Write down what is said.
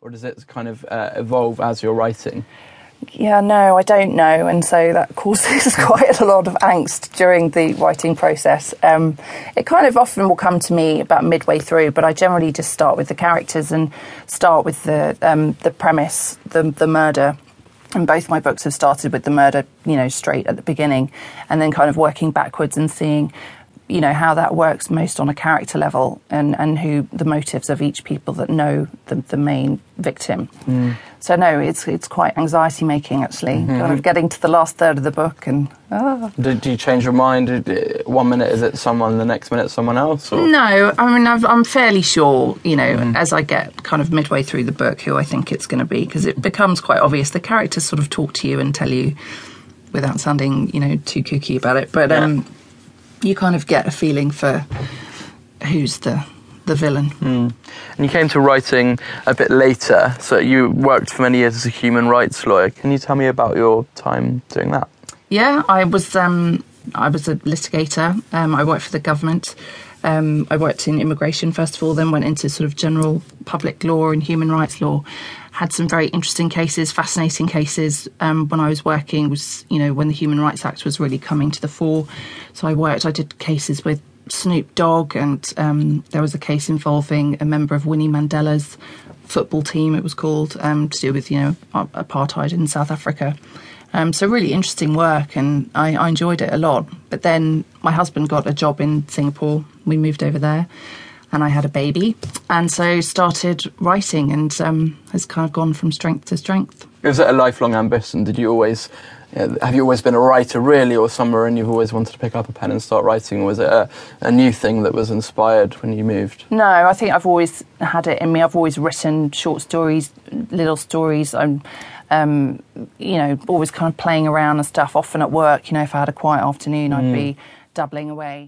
or does it kind of uh, evolve as you're writing? Yeah, no, I don't know, and so that causes quite a lot of angst during the writing process. Um, it kind of often will come to me about midway through, but I generally just start with the characters and start with the um, the premise, the the murder. And both my books have started with the murder, you know, straight at the beginning, and then kind of working backwards and seeing you know how that works most on a character level and and who the motives of each people that know the, the main victim mm. so no it's it's quite anxiety making actually mm-hmm. kind of getting to the last third of the book and oh. do, do, you change your mind one minute is it someone the next minute someone else or? no i mean i am fairly sure you know mm. as i get kind of midway through the book who i think it's going to be because it becomes quite obvious the characters sort of talk to you and tell you without sounding you know too kooky about it but yeah. um you kind of get a feeling for who's the the villain. Mm. And you came to writing a bit later, so you worked for many years as a human rights lawyer. Can you tell me about your time doing that? Yeah, I was um, I was a litigator. Um, I worked for the government. Um, I worked in immigration first of all, then went into sort of general public law and human rights law. Had some very interesting cases, fascinating cases. Um, when I was working, was you know when the Human Rights Act was really coming to the fore. So I worked. I did cases with Snoop Dogg, and um, there was a case involving a member of Winnie Mandela's football team. It was called um, to do with you know apartheid in South Africa. Um, so really interesting work, and I, I, enjoyed it a lot. But then my husband got a job in Singapore. We moved over there, and I had a baby, and so started writing, and um, has kind of gone from strength to strength. Was it a lifelong ambition? Did you always have you always been a writer, really, or somewhere and you've always wanted to pick up a pen and start writing? Or was it a, a, new thing that was inspired when you moved? No, I think I've always had it in me. I've always written short stories, little stories. I'm um, you know, always kind of playing around and stuff, often at work. You know, if I had a quiet afternoon, I'd mm. be doubling away.